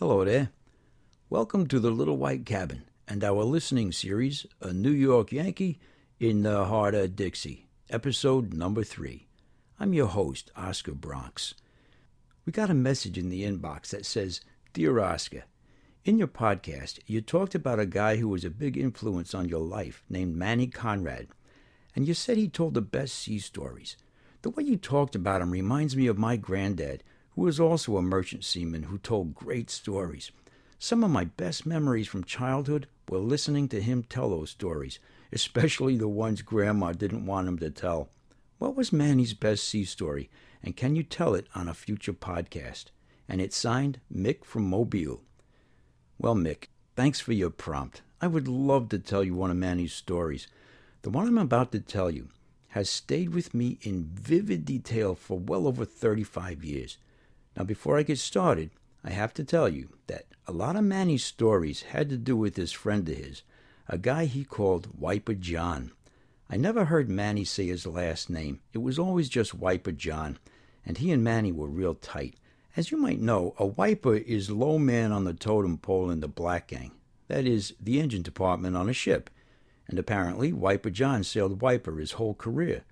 Hello there. Welcome to the Little White Cabin and our listening series, A New York Yankee in the Heart of Dixie, episode number three. I'm your host, Oscar Bronx. We got a message in the inbox that says, Dear Oscar, in your podcast, you talked about a guy who was a big influence on your life named Manny Conrad, and you said he told the best sea stories. The way you talked about him reminds me of my granddad who was also a merchant seaman who told great stories. Some of my best memories from childhood were listening to him tell those stories, especially the ones Grandma didn't want him to tell. What was Manny's best sea story, and can you tell it on a future podcast? And it's signed Mick from Mobile. Well, Mick, thanks for your prompt. I would love to tell you one of Manny's stories. The one I'm about to tell you has stayed with me in vivid detail for well over 35 years. Now, before I get started, I have to tell you that a lot of Manny's stories had to do with this friend of his, a guy he called Wiper John. I never heard Manny say his last name. It was always just Wiper John, and he and Manny were real tight. As you might know, a wiper is low man on the totem pole in the black gang. That is, the engine department on a ship. And apparently, Wiper John sailed Wiper his whole career.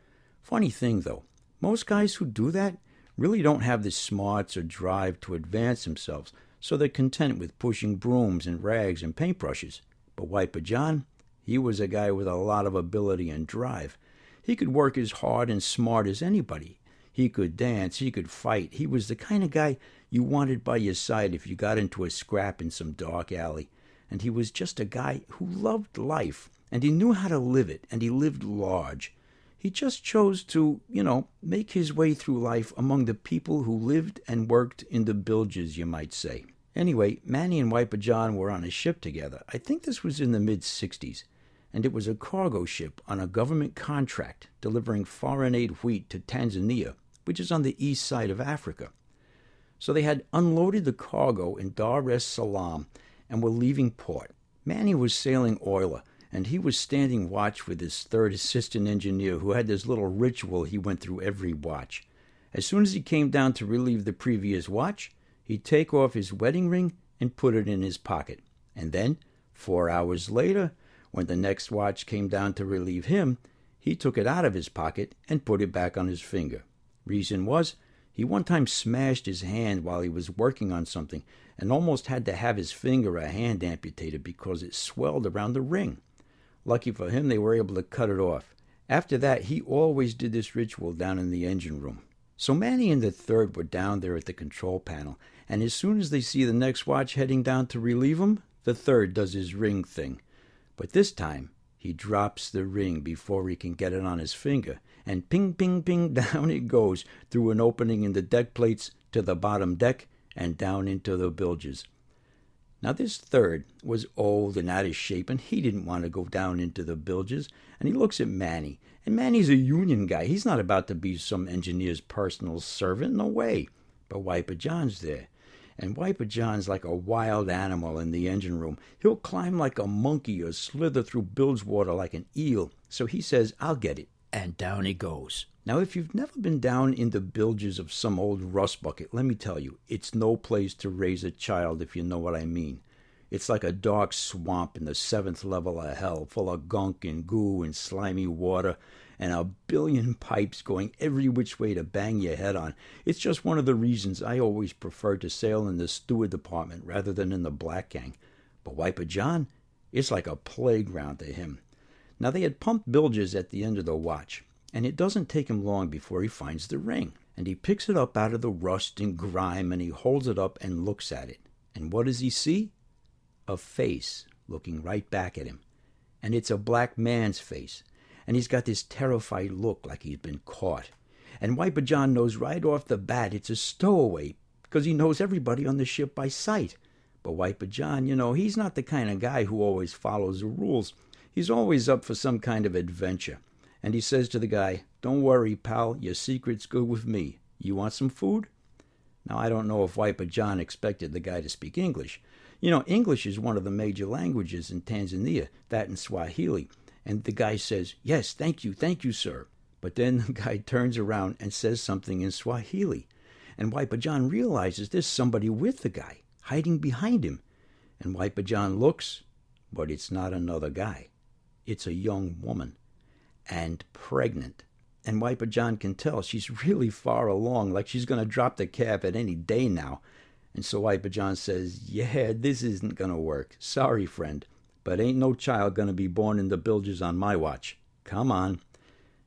Funny thing, though, most guys who do that really don't have the smarts or drive to advance themselves, so they're content with pushing brooms and rags and paintbrushes. But Wiper John, he was a guy with a lot of ability and drive. He could work as hard and smart as anybody. He could dance, he could fight. He was the kind of guy you wanted by your side if you got into a scrap in some dark alley. And he was just a guy who loved life, and he knew how to live it, and he lived large. He just chose to, you know, make his way through life among the people who lived and worked in the bilges, you might say. Anyway, Manny and Wiper John were on a ship together. I think this was in the mid 60s, and it was a cargo ship on a government contract delivering foreign aid wheat to Tanzania, which is on the east side of Africa. So they had unloaded the cargo in Dar es Salaam and were leaving port. Manny was sailing oiler, and he was standing watch with his third assistant engineer who had this little ritual he went through every watch. As soon as he came down to relieve the previous watch, he'd take off his wedding ring and put it in his pocket. And then, four hours later, when the next watch came down to relieve him, he took it out of his pocket and put it back on his finger. Reason was, he one time smashed his hand while he was working on something and almost had to have his finger or hand amputated because it swelled around the ring. Lucky for him, they were able to cut it off. After that, he always did this ritual down in the engine room. So Manny and the third were down there at the control panel, and as soon as they see the next watch heading down to relieve him, the third does his ring thing. But this time, he drops the ring before he can get it on his finger, and ping, ping, ping, down it goes through an opening in the deck plates to the bottom deck and down into the bilges. Now, this third was old and out of shape, and he didn't want to go down into the bilges. And he looks at Manny, and Manny's a union guy. He's not about to be some engineer's personal servant, no way. But Wiper John's there. And Wiper John's like a wild animal in the engine room. He'll climb like a monkey or slither through bilge water like an eel. So he says, I'll get it. And down he goes. Now, if you've never been down in the bilges of some old rust bucket, let me tell you, it's no place to raise a child if you know what I mean. It's like a dark swamp in the seventh level of hell, full of gunk and goo and slimy water, and a billion pipes going every which way to bang your head on. It's just one of the reasons I always prefer to sail in the steward department rather than in the black gang. But Wiper John, it's like a playground to him. Now, they had pumped bilges at the end of the watch and it doesn't take him long before he finds the ring. And he picks it up out of the rust and grime and he holds it up and looks at it. And what does he see? A face looking right back at him. And it's a black man's face. And he's got this terrified look like he's been caught. And Wiper John knows right off the bat it's a stowaway because he knows everybody on the ship by sight. But Wiper John, you know, he's not the kind of guy who always follows the rules. He's always up for some kind of adventure and he says to the guy, Don't worry, pal, your secret's good with me. You want some food? Now, I don't know if Wiper John expected the guy to speak English. You know, English is one of the major languages in Tanzania, that and Swahili. And the guy says, Yes, thank you, thank you, sir. But then the guy turns around and says something in Swahili. And Wiper John realizes there's somebody with the guy. hiding behind him. And Wiper John looks, but it's not another guy. It's a young woman and pregnant. And Wiper John can tell she's really far along, like she's going to drop the calf at any day now. And so Wiper John says, Yeah, this isn't going to work. Sorry, friend, but ain't no child going to be born in the bilges on my watch. Come on.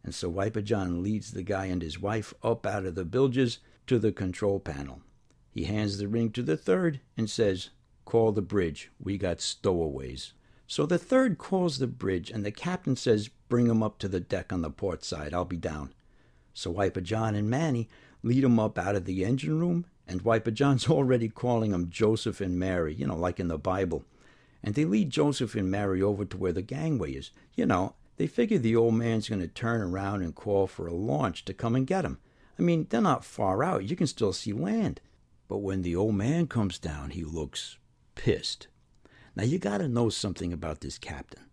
And so Wiper John leads the guy and his wife up out of the bilges to the control panel. He hands the ring to the third and says, Call the bridge. We got stowaways. So the third calls the bridge, and the captain says, Bring him up to the deck on the port side. I'll be down. So Wiper John and Manny lead him up out of the engine room, and Wiper John's already calling them Joseph and Mary, you know, like in the Bible. And they lead Joseph and Mary over to where the gangway is. You know, they figure the old man's going to turn around and call for a launch to come and get him. I mean, they're not far out. You can still see land. But when the old man comes down, he looks pissed. Now, you got to know something about this captain.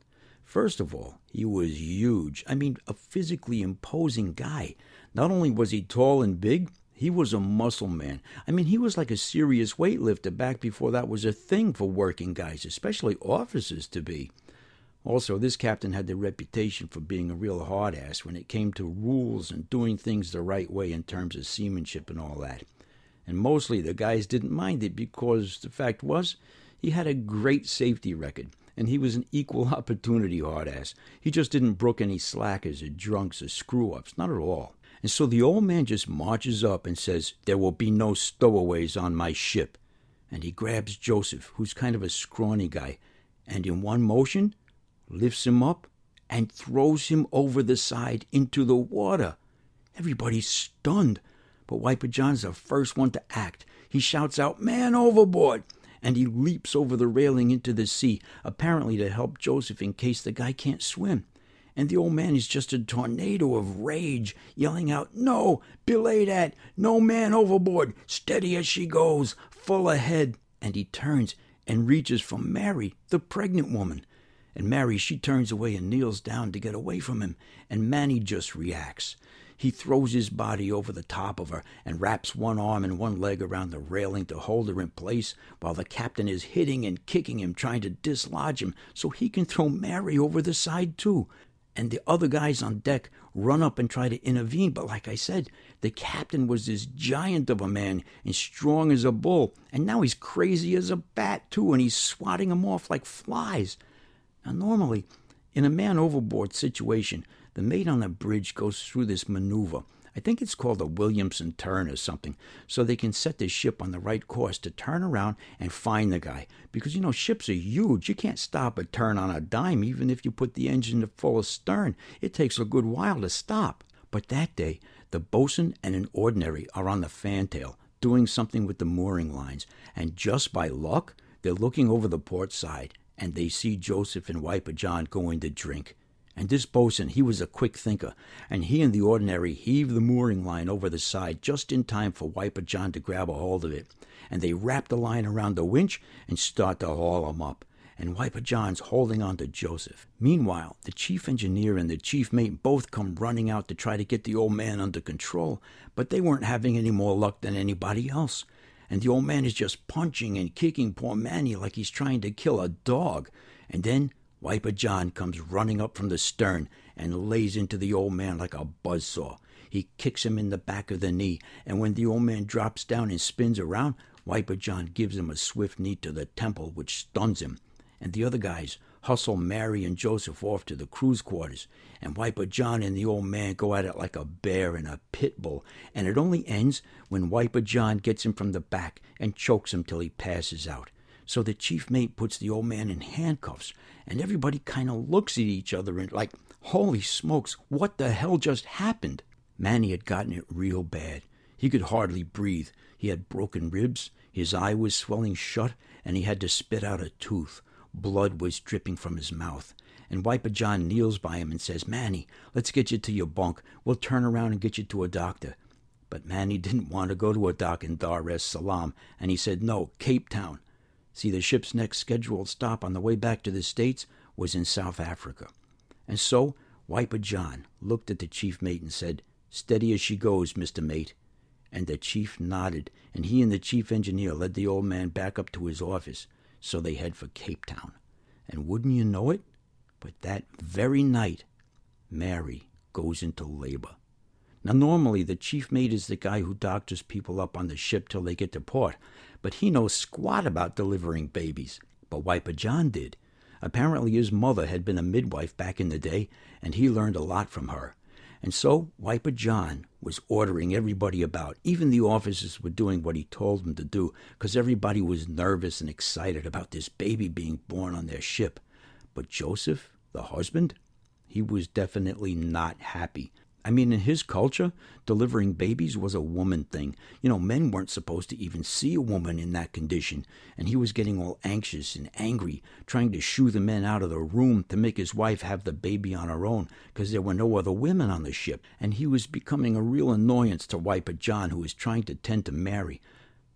First of all, he was huge. I mean, a physically imposing guy. Not only was he tall and big, he was a muscle man. I mean, he was like a serious weightlifter back before that was a thing for working guys, especially officers, to be. Also, this captain had the reputation for being a real hard ass when it came to rules and doing things the right way in terms of seamanship and all that. And mostly the guys didn't mind it because the fact was he had a great safety record and he was an equal opportunity hard ass. He just didn't brook any slackers or drunks or screw ups, not at all. And so the old man just marches up and says, There will be no stowaways on my ship. And he grabs Joseph, who's kind of a scrawny guy, and in one motion lifts him up and throws him over the side into the water. Everybody's stunned, but Wiper John's the first one to act. He shouts out, Man overboard! And he leaps over the railing into the sea, apparently to help Joseph in case the guy can't swim. And the old man is just a tornado of rage, yelling out, No, belay that! No man overboard! Steady as she goes! Full ahead! And he turns and reaches for Mary, the pregnant woman. And Mary, she turns away and kneels down to get away from him, and Manny just reacts. He throws his body over the top of her and wraps one arm and one leg around the railing to hold her in place while the captain is hitting and kicking him, trying to dislodge him so he can throw Mary over the side too. And the other guys on deck run up and try to intervene, but like I said, the captain was this giant of a man and strong as a bull, and now he's crazy as a bat too, and he's swatting them off like flies. Now, normally, in a man overboard situation, the mate on the bridge goes through this maneuver. I think it's called a Williamson turn or something, so they can set the ship on the right course to turn around and find the guy. Because, you know, ships are huge. You can't stop a turn on a dime, even if you put the engine to full astern. It takes a good while to stop. But that day, the bosun and an ordinary are on the fantail, doing something with the mooring lines, and just by luck, they're looking over the port side, and they see Joseph and Wiper John going to drink. And this boatswain, he was a quick thinker, and he and the ordinary heaved the mooring line over the side just in time for Wiper John to grab a hold of it. And they wrapped the line around the winch and start to haul him up. And Wiper John's holding on to Joseph. Meanwhile, the chief engineer and the chief mate both come running out to try to get the old man under control, but they weren't having any more luck than anybody else. And the old man is just punching and kicking poor Manny like he's trying to kill a dog. And then Wiper John comes running up from the stern and lays into the old man like a buzz saw. He kicks him in the back of the knee, and when the old man drops down and spins around, Wiper John gives him a swift knee to the temple, which stuns him. And the other guys hustle Mary and Joseph off to the crew's quarters, and Wiper John and the old man go at it like a bear and a pit bull, and it only ends when Wiper John gets him from the back and chokes him till he passes out. So the chief mate puts the old man in handcuffs, and everybody kind of looks at each other and like, holy smokes, what the hell just happened? Manny had gotten it real bad. He could hardly breathe. He had broken ribs, his eye was swelling shut, and he had to spit out a tooth. Blood was dripping from his mouth. And Wiper John kneels by him and says, Manny, let's get you to your bunk. We'll turn around and get you to a doctor. But Manny didn't want to go to a dock in Dar es Salaam, and he said, No, Cape Town. See, the ship's next scheduled stop on the way back to the States was in South Africa. And so Wiper John looked at the chief mate and said, Steady as she goes, Mr. Mate. And the chief nodded, and he and the chief engineer led the old man back up to his office. So they head for Cape Town. And wouldn't you know it? But that very night, Mary goes into labor. Now, normally the chief mate is the guy who doctors people up on the ship till they get to port, but he knows squat about delivering babies. But Wiper John did. Apparently, his mother had been a midwife back in the day, and he learned a lot from her. And so Wiper John was ordering everybody about. Even the officers were doing what he told them to do because everybody was nervous and excited about this baby being born on their ship. But Joseph, the husband, he was definitely not happy. I mean, in his culture, delivering babies was a woman thing. You know, men weren't supposed to even see a woman in that condition. And he was getting all anxious and angry, trying to shoo the men out of the room to make his wife have the baby on her own because there were no other women on the ship. And he was becoming a real annoyance to Wiper John, who was trying to tend to Mary.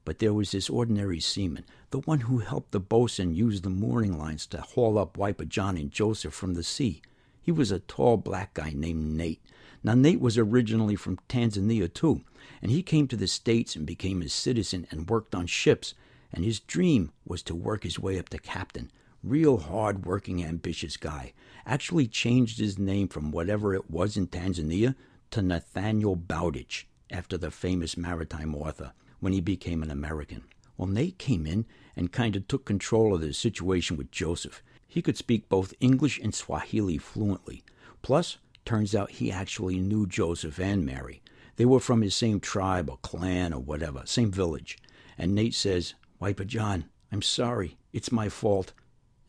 But there was this ordinary seaman, the one who helped the boatswain use the mooring lines to haul up Wiper John and Joseph from the sea. He was a tall black guy named Nate. Now, Nate was originally from Tanzania, too, and he came to the States and became a citizen and worked on ships. And his dream was to work his way up to captain. Real hard working, ambitious guy. Actually changed his name from whatever it was in Tanzania to Nathaniel Bowditch, after the famous maritime author, when he became an American. Well, Nate came in and kind of took control of the situation with Joseph. He could speak both English and Swahili fluently. Plus, turns out he actually knew Joseph and Mary. They were from his same tribe or clan or whatever, same village. And Nate says, Wiper John, I'm sorry. It's my fault.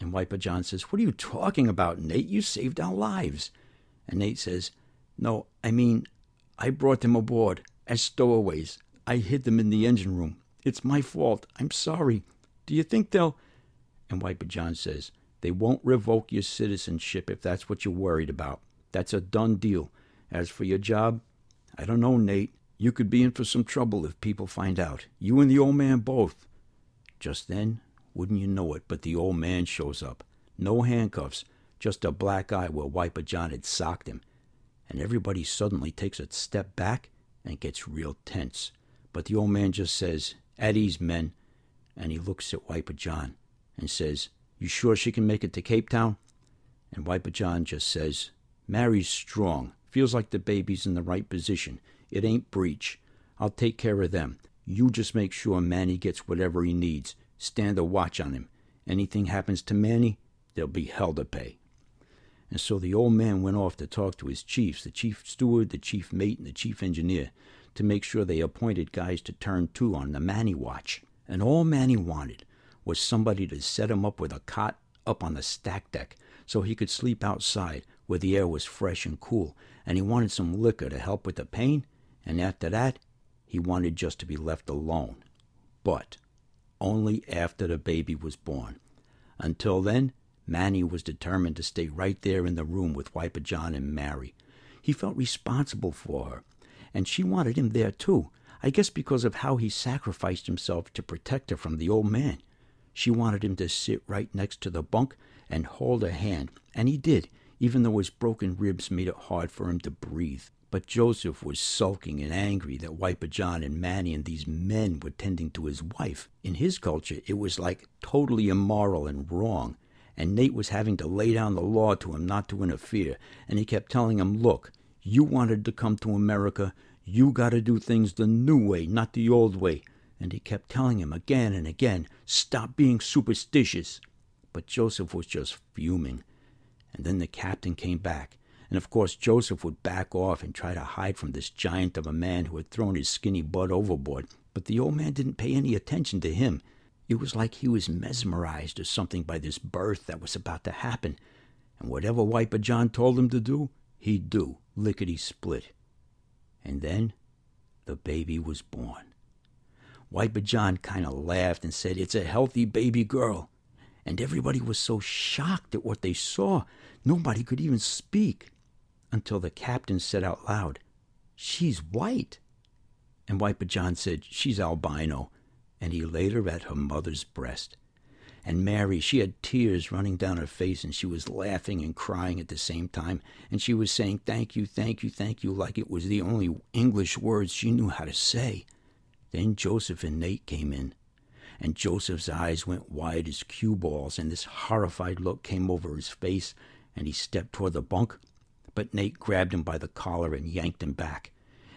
And Wiper John says, What are you talking about, Nate? You saved our lives. And Nate says, No, I mean, I brought them aboard as stowaways. I hid them in the engine room. It's my fault. I'm sorry. Do you think they'll. And Wiper John says, they won't revoke your citizenship if that's what you're worried about. That's a done deal. As for your job, I don't know, Nate. You could be in for some trouble if people find out. You and the old man both. Just then, wouldn't you know it, but the old man shows up. No handcuffs, just a black eye where Wiper John had socked him. And everybody suddenly takes a step back and gets real tense. But the old man just says, At ease, men. And he looks at Wiper John and says, you sure she can make it to Cape Town? And Wiper John just says, Mary's strong. Feels like the baby's in the right position. It ain't breech. I'll take care of them. You just make sure Manny gets whatever he needs. Stand a watch on him. Anything happens to Manny, there'll be hell to pay. And so the old man went off to talk to his chiefs, the chief steward, the chief mate, and the chief engineer, to make sure they appointed guys to turn to on the Manny watch. And all Manny wanted was somebody to set him up with a cot up on the stack deck so he could sleep outside where the air was fresh and cool, and he wanted some liquor to help with the pain, and after that, he wanted just to be left alone. But only after the baby was born. Until then, Manny was determined to stay right there in the room with Wiper John and Mary. He felt responsible for her, and she wanted him there too, I guess because of how he sacrificed himself to protect her from the old man. She wanted him to sit right next to the bunk and hold her hand, and he did, even though his broken ribs made it hard for him to breathe. But Joseph was sulking and angry that Wiper John and Manny and these men were tending to his wife. In his culture, it was like totally immoral and wrong. And Nate was having to lay down the law to him not to interfere. And he kept telling him, Look, you wanted to come to America. You got to do things the new way, not the old way and he kept telling him again and again, Stop being superstitious. But Joseph was just fuming. And then the captain came back, and of course Joseph would back off and try to hide from this giant of a man who had thrown his skinny butt overboard. But the old man didn't pay any attention to him. It was like he was mesmerized or something by this birth that was about to happen. And whatever Wiper John told him to do, he'd do, lickety split. And then the baby was born. Wiper John kind of laughed and said, It's a healthy baby girl. And everybody was so shocked at what they saw, nobody could even speak. Until the captain said out loud, She's white. And Wiper John said, She's albino. And he laid her at her mother's breast. And Mary, she had tears running down her face, and she was laughing and crying at the same time. And she was saying, Thank you, thank you, thank you, like it was the only English words she knew how to say. Then Joseph and Nate came in, and Joseph's eyes went wide as cue balls, and this horrified look came over his face, and he stepped toward the bunk, but Nate grabbed him by the collar and yanked him back.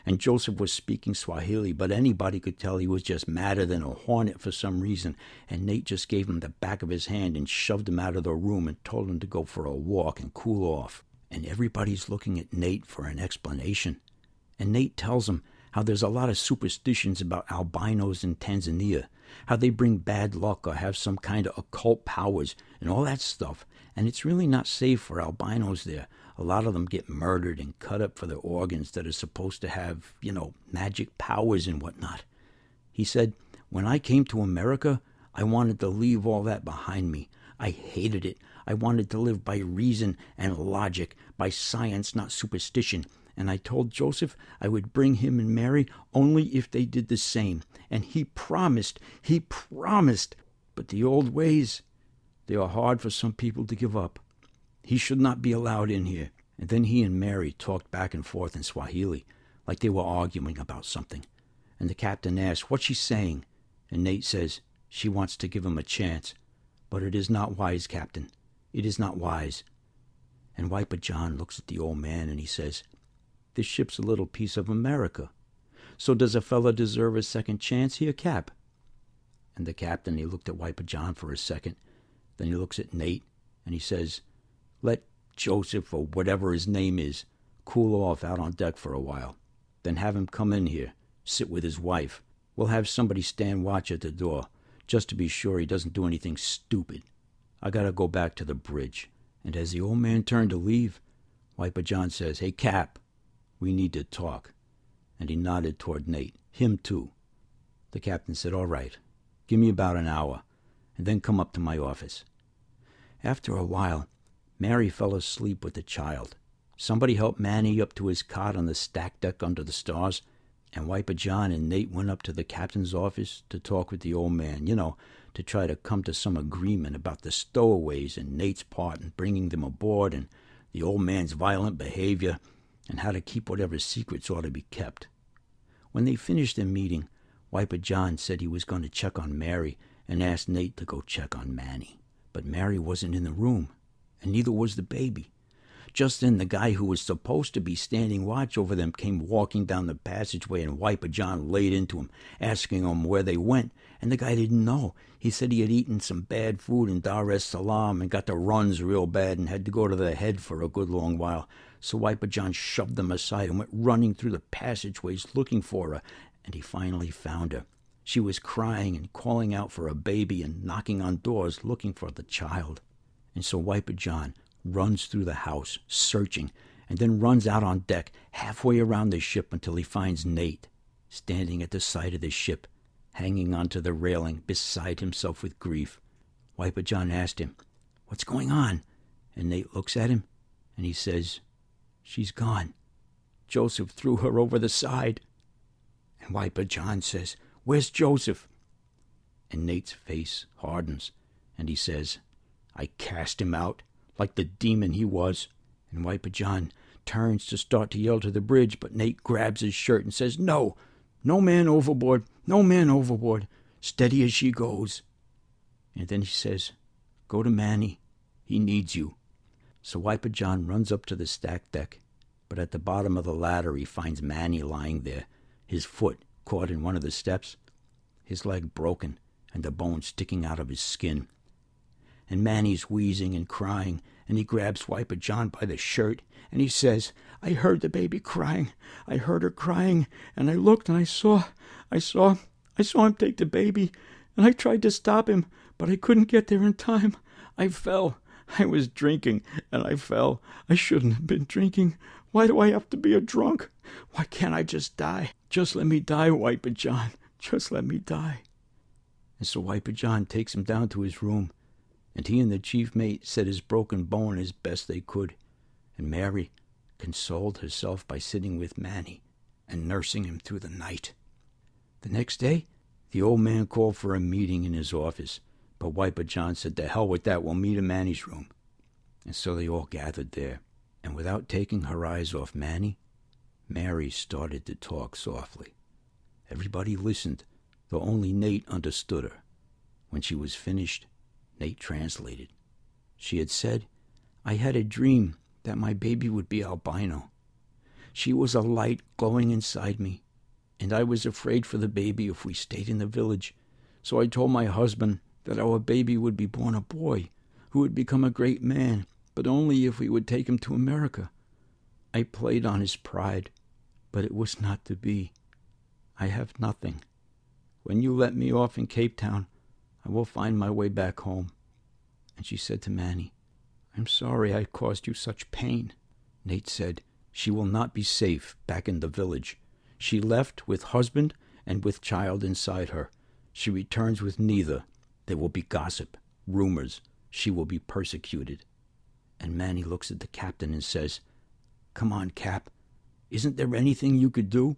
And Joseph was speaking Swahili, but anybody could tell he was just madder than a hornet for some reason, and Nate just gave him the back of his hand and shoved him out of the room and told him to go for a walk and cool off. And everybody's looking at Nate for an explanation. And Nate tells him how there's a lot of superstitions about albinos in Tanzania, how they bring bad luck or have some kind of occult powers and all that stuff. And it's really not safe for albinos there. A lot of them get murdered and cut up for their organs that are supposed to have, you know, magic powers and whatnot. He said, When I came to America, I wanted to leave all that behind me. I hated it. I wanted to live by reason and logic, by science, not superstition and I told Joseph I would bring him and Mary only if they did the same. And he promised, he promised. But the old ways, they are hard for some people to give up. He should not be allowed in here. And then he and Mary talked back and forth in Swahili, like they were arguing about something. And the captain asked, What's she saying? And Nate says, She wants to give him a chance. But it is not wise, Captain. It is not wise. And Wiper John looks at the old man and he says, this ship's a little piece of America. So does a fellow deserve a second chance here, Cap? And the captain, he looked at Wiper John for a second. Then he looks at Nate and he says, Let Joseph, or whatever his name is, cool off out on deck for a while. Then have him come in here, sit with his wife. We'll have somebody stand watch at the door, just to be sure he doesn't do anything stupid. I gotta go back to the bridge. And as the old man turned to leave, Wiper John says, Hey, Cap, we need to talk. And he nodded toward Nate. Him, too. The captain said, All right. Give me about an hour, and then come up to my office. After a while, Mary fell asleep with the child. Somebody helped Manny up to his cot on the stack deck under the stars, and Wiper John and Nate went up to the captain's office to talk with the old man, you know, to try to come to some agreement about the stowaways and Nate's part in bringing them aboard and the old man's violent behavior and how to keep whatever secrets ought to be kept. When they finished their meeting, Wiper John said he was going to check on Mary and asked Nate to go check on Manny. But Mary wasn't in the room, and neither was the baby. Just then, the guy who was supposed to be standing watch over them came walking down the passageway, and Wiper John laid into him, asking him where they went. And the guy didn't know. He said he had eaten some bad food in Dar es Salaam and got the runs real bad and had to go to the head for a good long while. So Wiper John shoved them aside and went running through the passageways looking for her, and he finally found her. She was crying and calling out for a baby and knocking on doors looking for the child. And so Wiper John runs through the house, searching, and then runs out on deck halfway around the ship until he finds Nate, standing at the side of the ship, hanging onto the railing, beside himself with grief. Wiper John asked him, What's going on? And Nate looks at him, and he says, She's gone. Joseph threw her over the side. And Wiper John says, Where's Joseph? And Nate's face hardens, and he says, I cast him out like the demon he was. And Wiper John turns to start to yell to the bridge, but Nate grabs his shirt and says, No, no man overboard, no man overboard, steady as she goes. And then he says, Go to Manny, he needs you. So Wiper John runs up to the stack deck, but at the bottom of the ladder he finds Manny lying there, his foot caught in one of the steps, his leg broken, and the bone sticking out of his skin. And Manny's wheezing and crying, and he grabs Wiper John by the shirt, and he says, I heard the baby crying. I heard her crying, and I looked and I saw, I saw, I saw him take the baby, and I tried to stop him, but I couldn't get there in time. I fell. I was drinking and I fell. I shouldn't have been drinking. Why do I have to be a drunk? Why can't I just die? Just let me die, Wiper John. Just let me die. And so Wiper John takes him down to his room, and he and the chief mate set his broken bone as best they could, and Mary consoled herself by sitting with Manny and nursing him through the night. The next day, the old man called for a meeting in his office but Wiper John said, To hell with that, we'll meet in Manny's room. And so they all gathered there, and without taking her eyes off Manny, Mary started to talk softly. Everybody listened, though only Nate understood her. When she was finished, Nate translated. She had said, I had a dream that my baby would be albino. She was a light glowing inside me, and I was afraid for the baby if we stayed in the village. So I told my husband that our baby would be born a boy who would become a great man, but only if we would take him to America. I played on his pride, but it was not to be. I have nothing. When you let me off in Cape Town, I will find my way back home. And she said to Manny, I'm sorry I caused you such pain. Nate said, She will not be safe back in the village. She left with husband and with child inside her. She returns with neither. There will be gossip, rumors. She will be persecuted. And Manny looks at the captain and says, Come on, Cap. Isn't there anything you could do?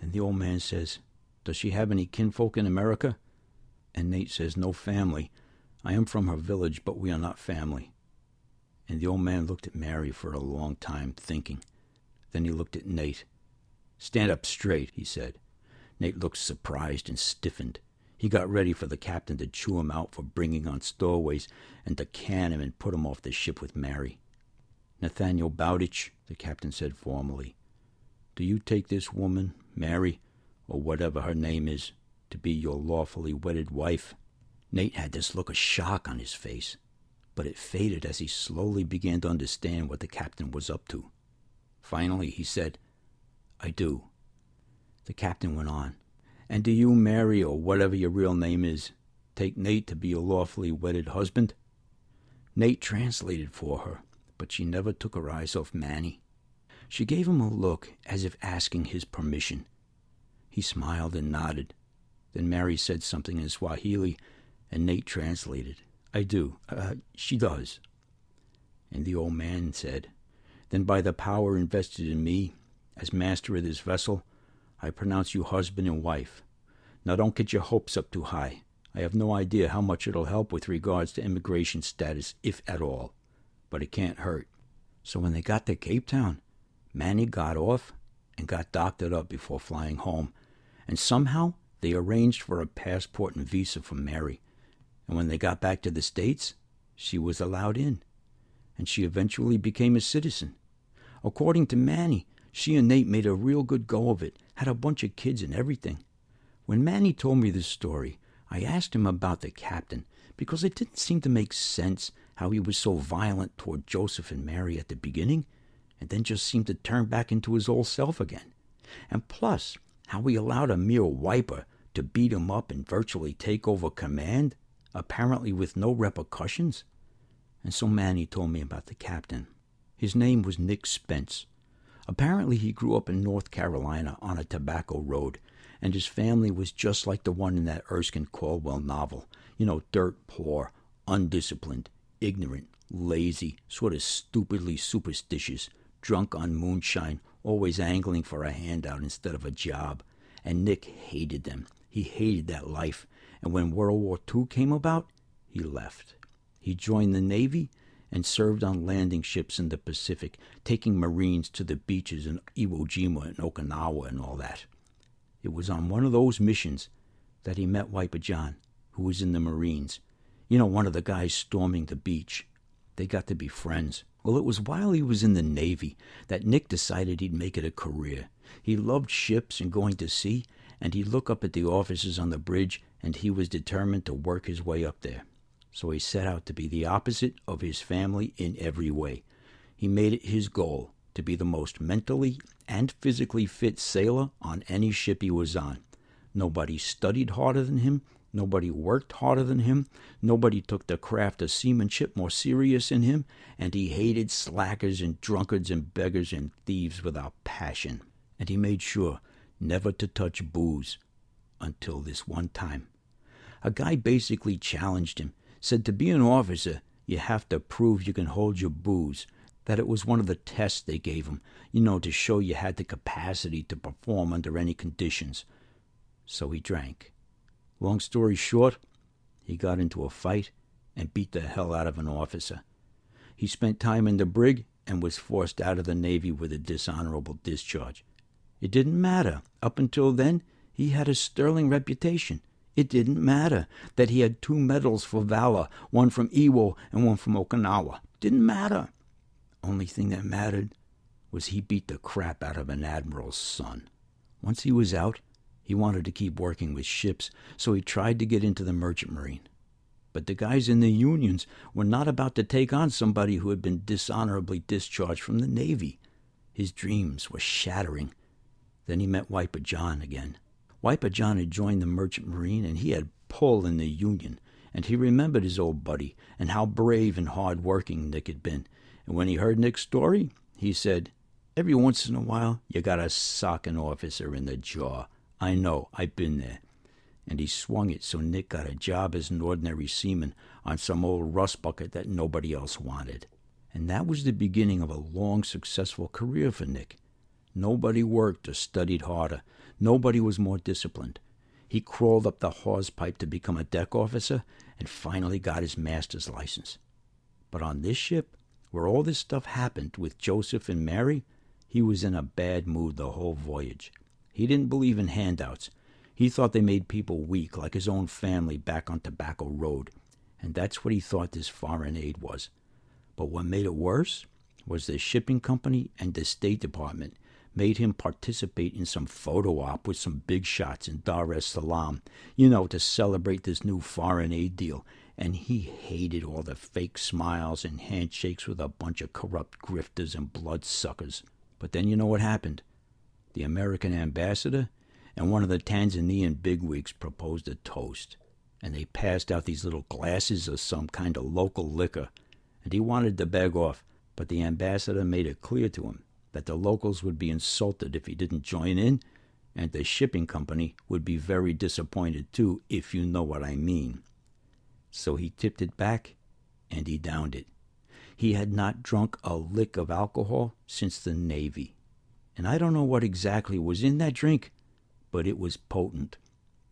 And the old man says, Does she have any kinfolk in America? And Nate says, No family. I am from her village, but we are not family. And the old man looked at Mary for a long time, thinking. Then he looked at Nate. Stand up straight, he said. Nate looked surprised and stiffened. He got ready for the captain to chew him out for bringing on stowaways and to can him and put him off the ship with Mary. Nathaniel Bowditch, the captain said formally, do you take this woman, Mary, or whatever her name is, to be your lawfully wedded wife? Nate had this look of shock on his face but it faded as he slowly began to understand what the captain was up to. Finally, he said, I do. The captain went on, And do you, Mary, or whatever your real name is, take Nate to be your lawfully wedded husband? Nate translated for her, but she never took her eyes off Manny. She gave him a look as if asking his permission. He smiled and nodded. Then Mary said something in Swahili, and Nate translated. I do. Uh, she does. And the old man said, Then by the power invested in me, as master of this vessel, I pronounce you husband and wife. Now don't get your hopes up too high. I have no idea how much it'll help with regards to immigration status, if at all. But it can't hurt. So when they got to Cape Town, Manny got off and got doctored up before flying home, and somehow they arranged for a passport and visa for Mary and when they got back to the States, she was allowed in, and she eventually became a citizen. According to Manny, she and Nate made a real good go of it, had a bunch of kids and everything. When Manny told me this story, I asked him about the captain because it didn't seem to make sense how he was so violent toward Joseph and Mary at the beginning and then just seemed to turn back into his old self again. And plus, how he allowed a mere wiper to beat him up and virtually take over command apparently with no repercussions. And so Manny told me about the captain. His name was Nick Spence. Apparently, he grew up in North Carolina on a tobacco road, and his family was just like the one in that Erskine Caldwell novel. You know, dirt poor, undisciplined, ignorant, lazy, sort of stupidly superstitious, drunk on moonshine, always angling for a handout instead of a job. And Nick hated them. He hated that life, and when World War II came about, he left. He joined the Navy and served on landing ships in the Pacific, taking Marines to the beaches in Iwo Jima and Okinawa and all that. It was on one of those missions that he met Wiper John, who was in the Marines. You know, one of the guys storming the beach. They got to be friends. Well, it was while he was in the Navy that Nick decided he'd make it a career. He loved ships and going to sea, and he'd look up at the officers on the bridge and he was determined to work his way up there. So he set out to be the opposite of his family in every way. He made it his goal to be the most mentally and physically fit sailor on any ship he was on. Nobody studied harder than him. Nobody worked harder than him. Nobody took the craft of seamanship more serious than him. And he hated slackers and drunkards and beggars and thieves without passion. And he made sure never to touch booze until this one time. A guy basically challenged him, said to be an officer, you have to prove you can hold your booze, that it was one of the tests they gave him, you know, to show you had the capacity to perform under any conditions. So he drank. Long story short, he got into a fight and beat the hell out of an officer. He spent time in the brig and was forced out of the Navy with a dishonorable discharge. It didn't matter. Up until then, He had a sterling reputation. It didn't matter that he had two medals for valor, one from Iwo and one from Okinawa. Didn't matter. Only thing that mattered was he beat the crap out of an admiral's son. Once he was out, he wanted to keep working with ships, so he tried to get into the merchant marine. But the guys in the unions were not about to take on somebody who had been dishonorably discharged from the Navy. His dreams were shattering. Then he met Wiper John again. Wiper John had joined the merchant marine, and he had pull in the union, and he remembered his old buddy and how brave and hard working Nick had been. And when he heard Nick's story, he said, Every once in a while, you gotta sock an officer in the jaw. I know, I've been there. And he swung it so Nick got a job as an ordinary seaman on some old rust bucket that nobody else wanted. And that was the beginning of a long, successful career for Nick. Nobody worked or studied harder. Nobody was more disciplined. He crawled up the hawse pipe to become a deck officer and finally got his master's license. But on this ship, where all this stuff happened with Joseph and Mary, he was in a bad mood the whole voyage. He didn't believe in handouts. He thought they made people weak, like his own family back on Tobacco Road. And that's what he thought this foreign aid was. But what made it worse was the shipping company and the State Department made him participate in some photo op with some big shots in Dar es Salaam, you know, to celebrate this new foreign aid deal. And he hated all the fake smiles and handshakes with a bunch of corrupt grifters and bloodsuckers. But then you know what happened? The American ambassador and one of the Tanzanian bigwigs proposed a toast, and they passed out these little glasses of some kind of local liquor, and he wanted to beg off, but the ambassador made it clear to him that the locals would be insulted if he didn't join in, and the shipping company would be very disappointed too, if you know what I mean. So he tipped it back, and he downed it. He had not drunk a lick of alcohol since the Navy. And I don't know what exactly was in that drink, but it was potent.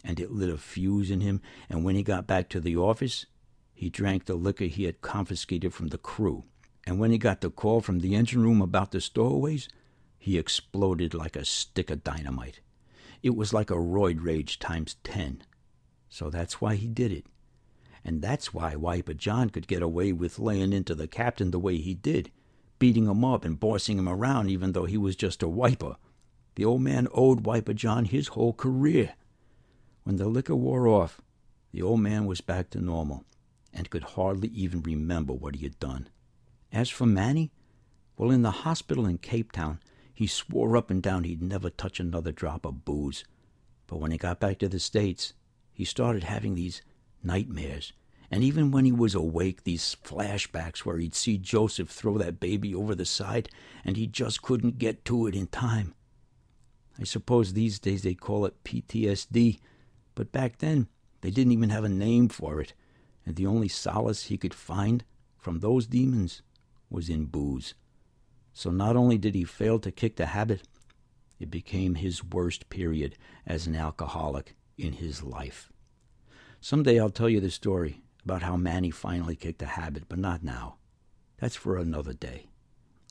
And it lit a fuse in him, and when he got back to the office, he drank the liquor he had confiscated from the crew. And when he got the call from the engine room about the stowaways, he exploded like a stick of dynamite. It was like a roid rage times ten. So that's why he did it. And that's why Wiper John could get away with laying into the captain the way he did, beating him up and bossing him around even though he was just a wiper. The old man owed Wiper John his whole career. When the liquor wore off, the old man was back to normal and could hardly even remember what he had done. As for Manny, well, in the hospital in Cape Town, he swore up and down he'd never touch another drop of booze. But when he got back to the States, he started having these nightmares. And even when he was awake, these flashbacks where he'd see Joseph throw that baby over the side and he just couldn't get to it in time. I suppose these days they call it PTSD, but back then they didn't even have a name for it, and the only solace he could find from those demons was in booze. So not only did he fail to kick the habit, it became his worst period as an alcoholic in his life. Someday I'll tell you the story about how Manny finally kicked the habit, but not now. That's for another day.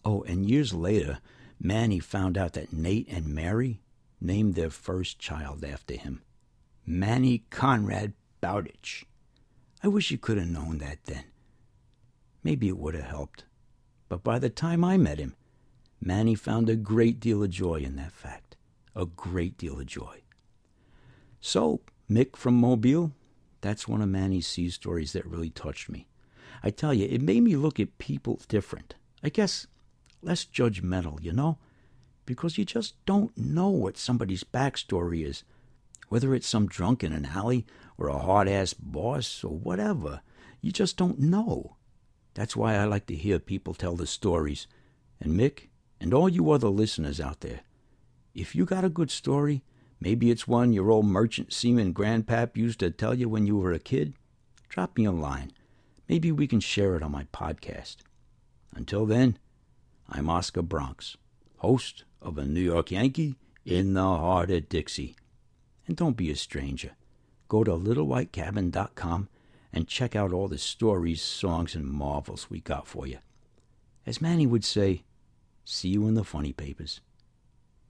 Oh, and years later, Manny found out that Nate and Mary named their first child after him Manny Conrad Bowditch. I wish you could have known that then. Maybe it would have helped. But by the time I met him, Manny found a great deal of joy in that fact. A great deal of joy. So, Mick from Mobile, that's one of Manny's sea stories that really touched me. I tell you, it made me look at people different. I guess less judgmental, you know? Because you just don't know what somebody's backstory is. Whether it's some drunk in an alley or a hard ass boss or whatever, you just don't know. That's why I like to hear people tell the stories. And Mick, and all you other listeners out there, if you got a good story, maybe it's one your old merchant seaman grandpap used to tell you when you were a kid, drop me a line. Maybe we can share it on my podcast. Until then, I'm Oscar Bronx, host of a New York Yankee in the heart of Dixie. And don't be a stranger. Go to littlewhitecabin.com and check out all the stories, songs, and marvels we got for you. As Manny would say, see you in the funny papers.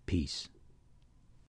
Peace.